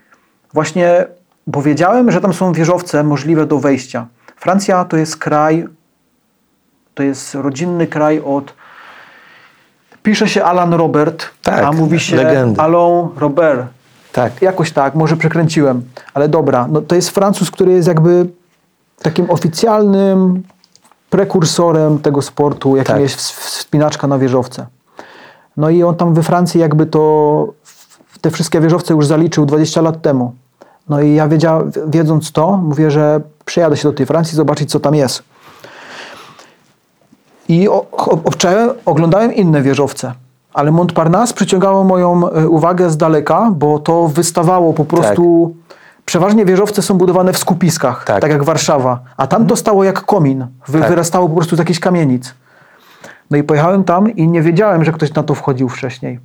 właśnie, bo wiedziałem, że tam są wieżowce możliwe do wejścia. Francja to jest kraj, to jest rodzinny kraj od pisze się Alan Robert, Tak, a mówi się legendy. Alain Robert. tak. Jakoś tak, może przekręciłem, ale dobra. No, to jest Francuz, który jest jakby takim oficjalnym prekursorem tego sportu, jakim Tak. jest ws- wspinaczka na wieżowce. No i on tam we Francji jakby to te wszystkie wieżowce już zaliczył 20 lat temu. No i ja wiedział, wiedząc to, mówię, że przyjadę się do tej Francji zobaczyć, co tam jest. I obczałem, oglądałem inne wieżowce. Ale Montparnasse przyciągało moją e, uwagę z daleka, bo to wystawało po prostu. Przeważnie wieżowce są budowane w skupiskach, tak, Tak. jak Warszawa. A tam to stało jak komin. Wy, Tak. Wyrastało po prostu z jakichś kamienic. No i pojechałem tam i nie wiedziałem, że ktoś na to wchodził wcześniej.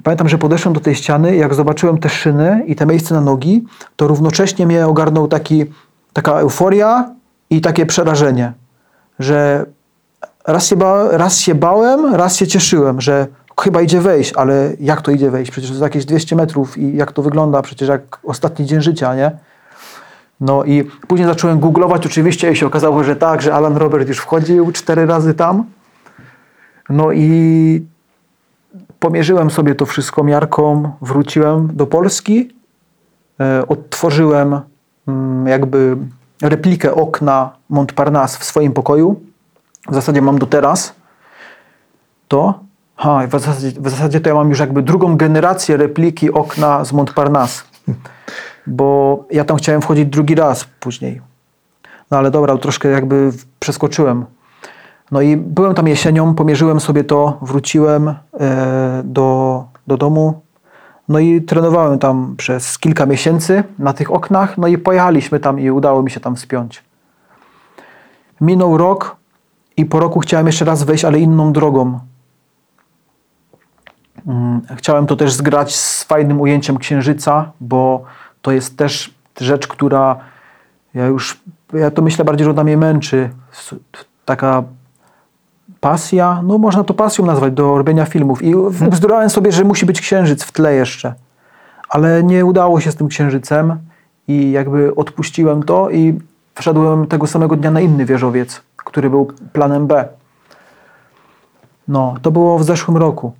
I pamiętam, że podeszłem do tej ściany, jak zobaczyłem te szyny i te miejsce na nogi, to równocześnie mnie ogarnął taki, taka euforia i takie przerażenie, że raz się, ba, raz się bałem, raz się cieszyłem, że chyba idzie wejść, ale jak to idzie wejść? Przecież to jakieś 200 metrów i jak to wygląda? Przecież jak ostatni dzień życia, nie? No i później zacząłem googlować oczywiście i się okazało, że tak, że Alan Robert już wchodził cztery razy tam. No i pomierzyłem sobie to wszystko miarką, wróciłem do Polski, e, odtworzyłem mm, jakby replikę okna Montparnasse w swoim pokoju. W zasadzie mam do teraz to. Ha, w zasadzie, w zasadzie to ja mam już jakby drugą generację repliki okna z Montparnasse. Bo ja tam chciałem wchodzić drugi raz później. No ale dobra, troszkę jakby przeskoczyłem. No i byłem tam jesienią, pomierzyłem sobie to, wróciłem e, do, do domu. No i trenowałem tam przez kilka miesięcy na tych oknach. No i pojechaliśmy tam i udało mi się tam spiąć. Minął rok i po roku chciałem jeszcze raz wejść, ale inną drogą. Mm, Chciałem to też zgrać z fajnym ujęciem księżyca, bo to jest też rzecz, która ja już, ja to myślę bardziej, że ona mnie męczy. Taka pasja, no można to pasją nazwać do robienia filmów. I bzdurałem sobie, że musi być księżyc w tle jeszcze. Ale nie udało się z tym księżycem i jakby odpuściłem to i wszedłem tego samego dnia na inny wieżowiec, który był planem B. No, to było w zeszłym roku.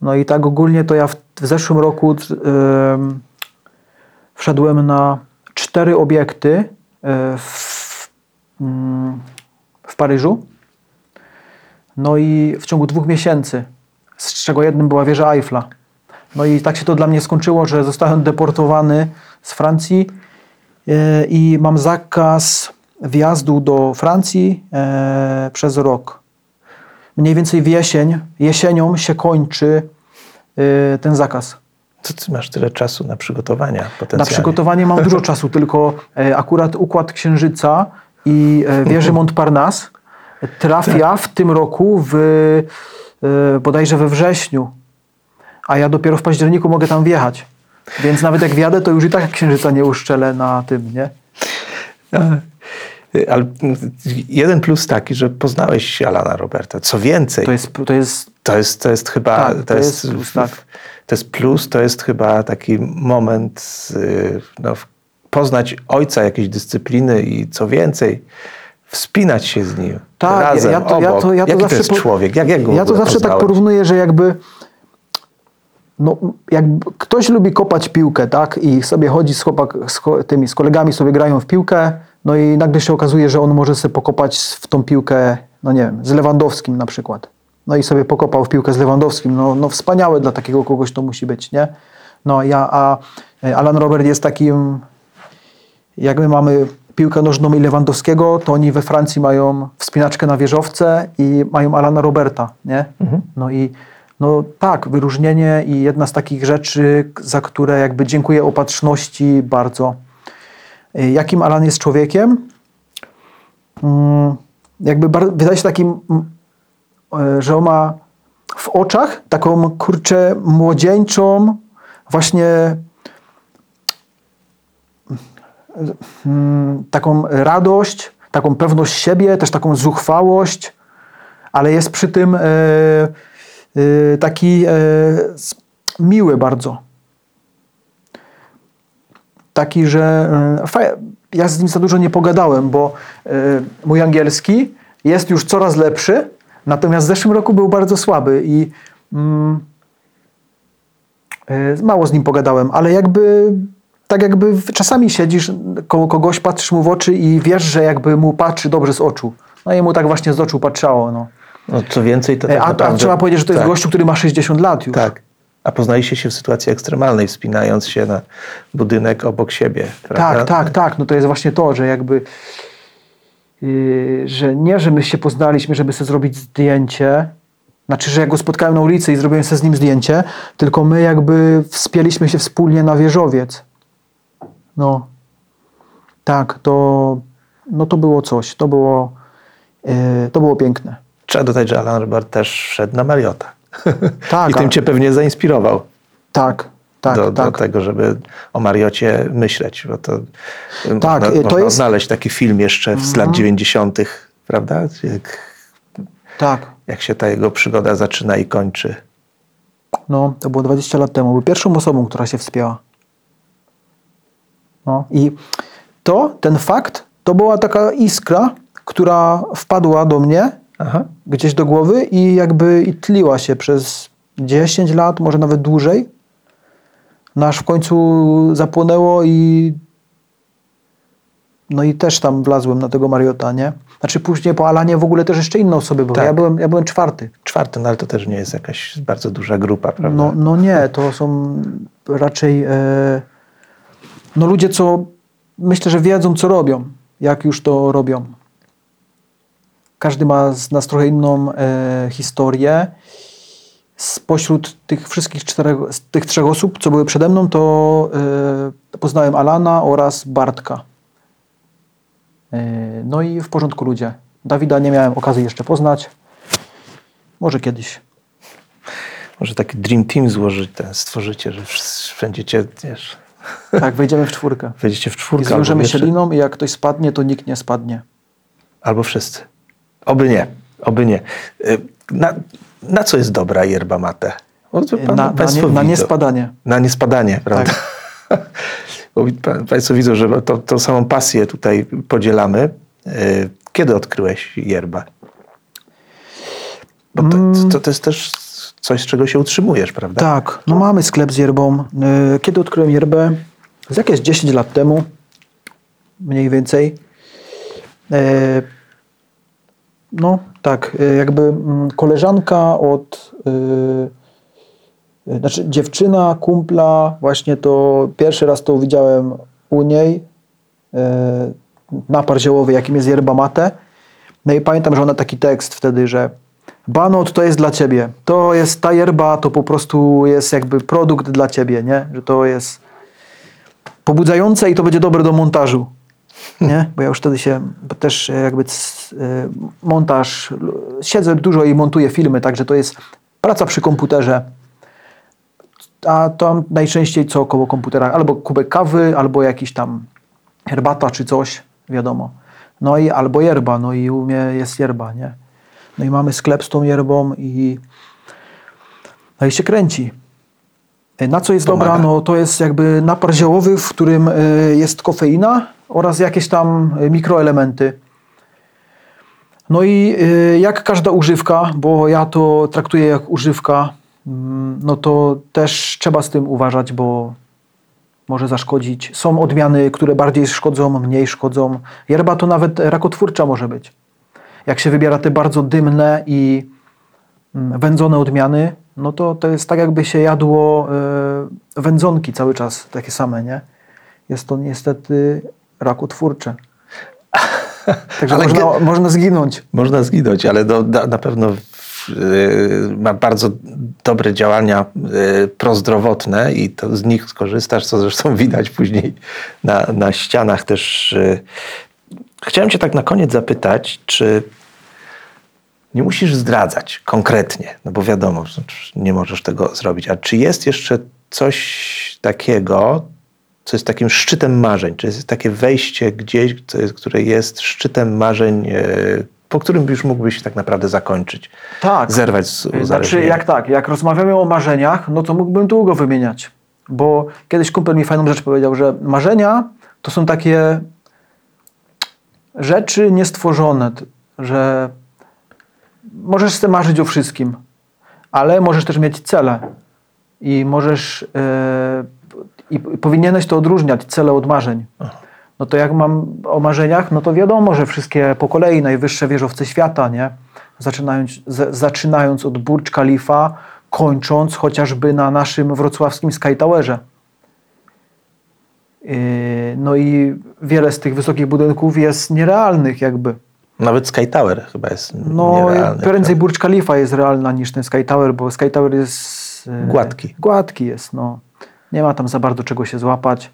No i tak ogólnie to ja w, w zeszłym roku em, wszedłem na cztery obiekty e, w, mm, w Paryżu. No i w ciągu dwóch miesięcy, z czego jednym była wieża Eiffla. No i tak się to dla mnie skończyło, że zostałem deportowany z Francji e, i mam zakaz wjazdu do Francji e, przez rok. Mniej więcej w jesień, jesienią się kończy e, ten zakaz. Co ty masz tyle czasu na przygotowania Na przygotowanie mam dużo czasu, tylko akurat układ Księżyca i wieży Montparnasse trafia w tym roku w e, bodajże we wrześniu, a ja dopiero w październiku mogę tam wjechać. Więc nawet jak wjadę, to już i tak Księżyca nie uszczelę na tym, nie? Ale jeden plus taki, że poznałeś Alana Roberta. Co więcej, To jest, to jest to jest, to jest chyba... Tak, to jest plus, tak. To jest plus, to jest chyba taki moment y, no, poznać ojca jakiejś dyscypliny i co więcej, wspinać się z nim Tak, razem, ja to, ja obok. to, ja to Jaki zawsze to jest człowiek? Jak, jak Ja to zawsze tak porównuję, że jakby no, jak ktoś lubi kopać piłkę, tak, i sobie chodzi z, chłopak, z tymi, z kolegami sobie grają w piłkę, no i nagle się okazuje, że on może sobie pokopać w tą piłkę, no nie wiem, z Lewandowskim na przykład. No i sobie pokopał w piłkę z Lewandowskim. No, no wspaniałe dla takiego kogoś to musi być, nie? No ja, a e, Alan Robert jest takim, jak my mamy piłkę nożną i Lewandowskiego, to oni we Francji mają wspinaczkę na wieżowce i mają Alana Roberta, nie? No i no tak, wyróżnienie i jedna z takich rzeczy, za które jakby dziękuję opatrzności bardzo. Y, Jakim Alan jest człowiekiem? Mm, Jakby wydaje się takim, mm, e, że on ma w oczach taką kurczę młodzieńczą właśnie taką radość, taką pewność siebie, też taką zuchwałość, ale jest przy tym e, e, taki e, miły bardzo. Taki, że ja z nim za dużo nie pogadałem, bo mój angielski jest już coraz lepszy, natomiast w zeszłym roku był bardzo słaby i mm, Mało z nim pogadałem, ale jakby tak jakby czasami siedzisz koło kogoś, patrzysz mu w oczy i wiesz, że jakby mu patrzy dobrze z oczu. No i mu tak właśnie z oczu patrzało. No. No, co więcej, to E, tak a, a naprawdę... trzeba powiedzieć, że to jest tak, gościu, który ma 60 lat już. Tak. A poznaliście się w sytuacji ekstremalnej, wspinając się na budynek obok siebie. Prawda? Tak, tak, tak. No to jest właśnie to, że jakby yy, że nie, że my się poznaliśmy, żeby sobie zrobić zdjęcie, znaczy, że ja go spotkałem na ulicy i zrobiłem sobie z nim zdjęcie, tylko my jakby wspięliśmy się wspólnie na wieżowiec. No. Tak, to, no to było coś. To było, yy, to było piękne. Trzeba dodać, że Alan Robert też szedł na Mariota. Tak, I tym cię pewnie zainspirował Tak, tak, do, tak. do tego, żeby o Mariocie myśleć. Bo to, Tak, można, y, to można jest- znaleźć taki film jeszcze z lat 90., prawda? Jak, tak. jak się ta jego przygoda zaczyna i kończy. No, to było 20 lat temu. Był pierwszą osobą, która się wspięła. No i to, ten fakt, to była taka iskra, która wpadła do mnie Aha. gdzieś do głowy i jakby i tliła się przez 10 lat, może nawet dłużej. No aż w końcu zapłonęło i no i też tam wlazłem na tego Mariota, nie? Znaczy później po Alanie w ogóle też jeszcze inne osoby były. Tak. Ja, byłem, ja byłem czwarty. Czwarty, no ale to też nie jest jakaś bardzo duża grupa, prawda? No, no nie, to są raczej e, no ludzie, co myślę, że wiedzą, co robią, jak już to robią. Każdy ma z nas trochę inną e, historię. Spośród tych wszystkich czterech, tych trzech osób, co były przede mną, to e, poznałem Alana oraz Bartka. E, no i w porządku ludzie. Dawida nie miałem okazji jeszcze poznać. Może kiedyś. Może taki Dream Team złożyć, ten, stworzycie, że wszyscy będziecie, wiesz, Tak, wejdziemy w czwórkę. wejdziecie w I czwórkę. zwiążemy albo się liną i jak ktoś spadnie, to nikt nie spadnie. Albo wszyscy. Oby nie. Oby nie. Y, Na, na co jest dobra yerba mate? To pan- Na, na, nie, na niespadanie. Na niespadanie, prawda? Bo pa- Państwo widzą, że to, tą samą pasję tutaj podzielamy. Y, Kiedy odkryłeś yerbę? Bo to, to, to jest też coś, z czego się utrzymujesz, prawda? Tak, no mamy sklep z yerbą. E, Kiedy odkryłem yerbę? Z jakieś 10 lat temu, mniej więcej. E, No tak, e, jakby mm, koleżanka od, znaczy dziewczyna, kumpla, właśnie to pierwszy raz to widziałem u niej, napar ziołowy, jakim jest yerba mate. No i pamiętam, że ona taki tekst wtedy, że Banot to jest dla ciebie. To jest ta yerba, to po prostu jest jakby produkt dla ciebie, nie? Że to jest pobudzające i to będzie dobre do montażu. Nie? Bo ja już wtedy się też e, jakby e, montaż, siedzę dużo i montuję filmy, także to jest praca przy komputerze. A tam najczęściej co koło komputera? Albo kubek kawy, albo jakiś tam herbata czy coś, wiadomo. No i albo yerba, no i u mnie jest yerba, nie? No i mamy sklep z tą yerbą i no i się kręci. E, Na co jest Pomaga. dobra? No to jest jakby napar ziołowy, w którym e, jest kofeina oraz jakieś tam e, mikroelementy. No i jak każda używka, bo ja to traktuję jak używka, mm, no to też trzeba z tym uważać, bo może zaszkodzić. Są odmiany, które bardziej szkodzą, mniej szkodzą. Yerba to nawet rakotwórcza może być. Jak się wybiera te bardzo dymne i mm, wędzone odmiany, no to to jest tak jakby się jadło e, wędzonki cały czas, takie same, nie? Jest to niestety rakotwórcze. Także można, można zginąć. Można zginąć, ale do, na, na pewno y, ma bardzo dobre działania y, prozdrowotne i to z nich skorzystasz, co zresztą widać później na, na ścianach też. Chciałem cię tak na koniec zapytać, czy nie musisz zdradzać konkretnie, no bo wiadomo, nie możesz tego zrobić, a czy jest jeszcze coś takiego, co jest takim szczytem marzeń? Czy jest takie wejście gdzieś, które jest szczytem marzeń, e, po którym już mógłbyś tak naprawdę zakończyć? Tak. Zerwać z Znaczy, jak tak, jak rozmawiamy o marzeniach, no to mógłbym długo wymieniać. Bo kiedyś kumpel mi fajną rzecz powiedział, że marzenia to są takie rzeczy niestworzone, że możesz sobie marzyć o wszystkim, ale możesz też mieć cele i możesz e, i powinieneś to odróżniać, cele od marzeń. No to jak mam o marzeniach, no to wiadomo, że wszystkie po kolei najwyższe wieżowce świata, nie? Zaczynając, z, zaczynając od Burcz Khalifa, kończąc chociażby na naszym wrocławskim Sky. Yy, No i wiele z tych wysokich budynków jest nierealnych jakby. Nawet Sky Tower chyba jest No nierealny. prędzej Burcz Khalifa jest realna niż ten Sky Tower, bo Sky Tower jest... yy, Gładki. Gładki jest, no. Nie ma tam za bardzo czego się złapać.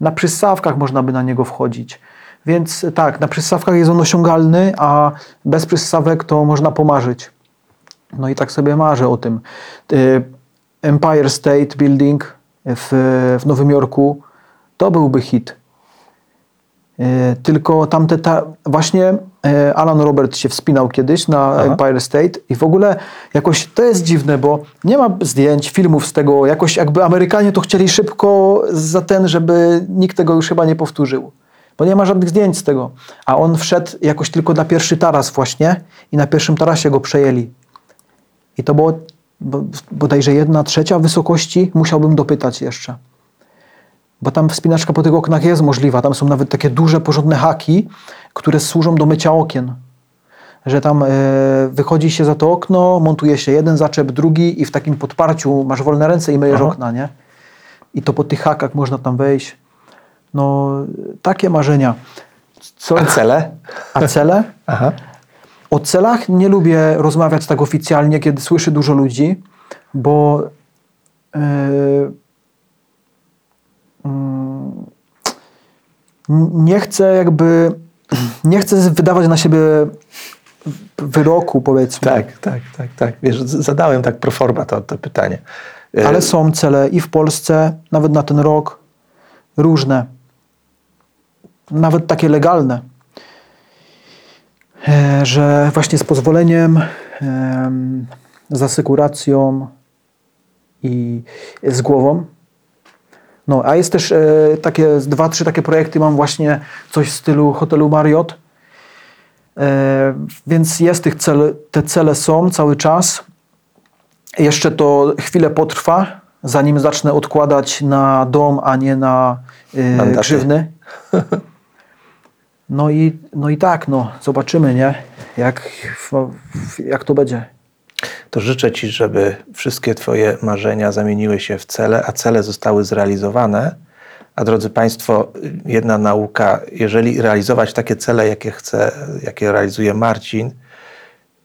Na przystawkach można by na niego wchodzić. Więc tak, na przystawkach jest on osiągalny, a bez przystawek to można pomarzyć. No i tak sobie marzę o tym. Y, Empire State Building w, w Nowym Jorku to byłby hit. E, Tylko tamte, ta, właśnie e, Alan Robert się wspinał kiedyś na Empire State i w ogóle jakoś to jest dziwne, bo nie ma zdjęć, filmów z tego, jakoś jakby Amerykanie to chcieli szybko za ten, żeby nikt tego już chyba nie powtórzył. Bo nie ma żadnych zdjęć z tego. A on wszedł jakoś tylko na pierwszy taras właśnie i na pierwszym tarasie go przejęli. I to było bo- bodajże jedna trzecia wysokości, musiałbym dopytać jeszcze bo tam wspinaczka po tych oknach jest możliwa. Tam są nawet takie duże, porządne haki, które służą do mycia okien. Że tam e, wychodzi się za to okno, montuje się jeden zaczep, drugi i w takim podparciu masz wolne ręce i myjesz Aha. okna, nie? I to po tych hakach można tam wejść. No, takie marzenia. Co, A cele? a cele? Aha. O celach nie lubię rozmawiać tak oficjalnie, kiedy słyszę dużo ludzi, bo yy, mm, nie chcę jakby nie chcę wydawać na siebie wyroku, powiedzmy. Tak, tak, tak, tak. Wiesz, zadałem tak pro forma to, to pytanie. E, Ale są cele i w Polsce, nawet na ten rok, różne. Nawet takie legalne. e, że właśnie z pozwoleniem, em, z asekuracją i z głową. No, a jest też e, takie, dwa, trzy takie projekty, mam właśnie coś w stylu hotelu Marriott, e, więc jest tych cel, te cele są cały czas. Jeszcze to chwilę potrwa, zanim zacznę odkładać na dom, a nie na e, grzywny. No i, no i tak, no, zobaczymy, nie? Jak, jak to będzie. To życzę Ci, żeby wszystkie Twoje marzenia zamieniły się w cele, a cele zostały zrealizowane. A drodzy Państwo, jedna nauka, jeżeli realizować takie cele, jakie chce, jakie realizuje Marcin,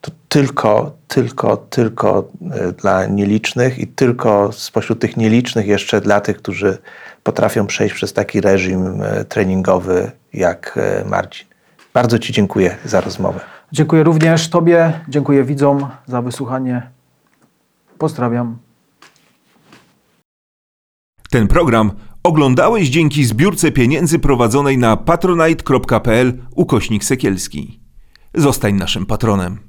to tylko, tylko, tylko e, dla nielicznych i tylko spośród tych nielicznych jeszcze dla tych, którzy potrafią przejść przez taki reżim e, treningowy jak e, Marcin. Bardzo Ci dziękuję za rozmowę. Dziękuję również Tobie, dziękuję widzom za wysłuchanie. Pozdrawiam. Ten program oglądałeś dzięki zbiórce pieniędzy prowadzonej na patronite.pl ukośnik sekielski. Zostań naszym patronem.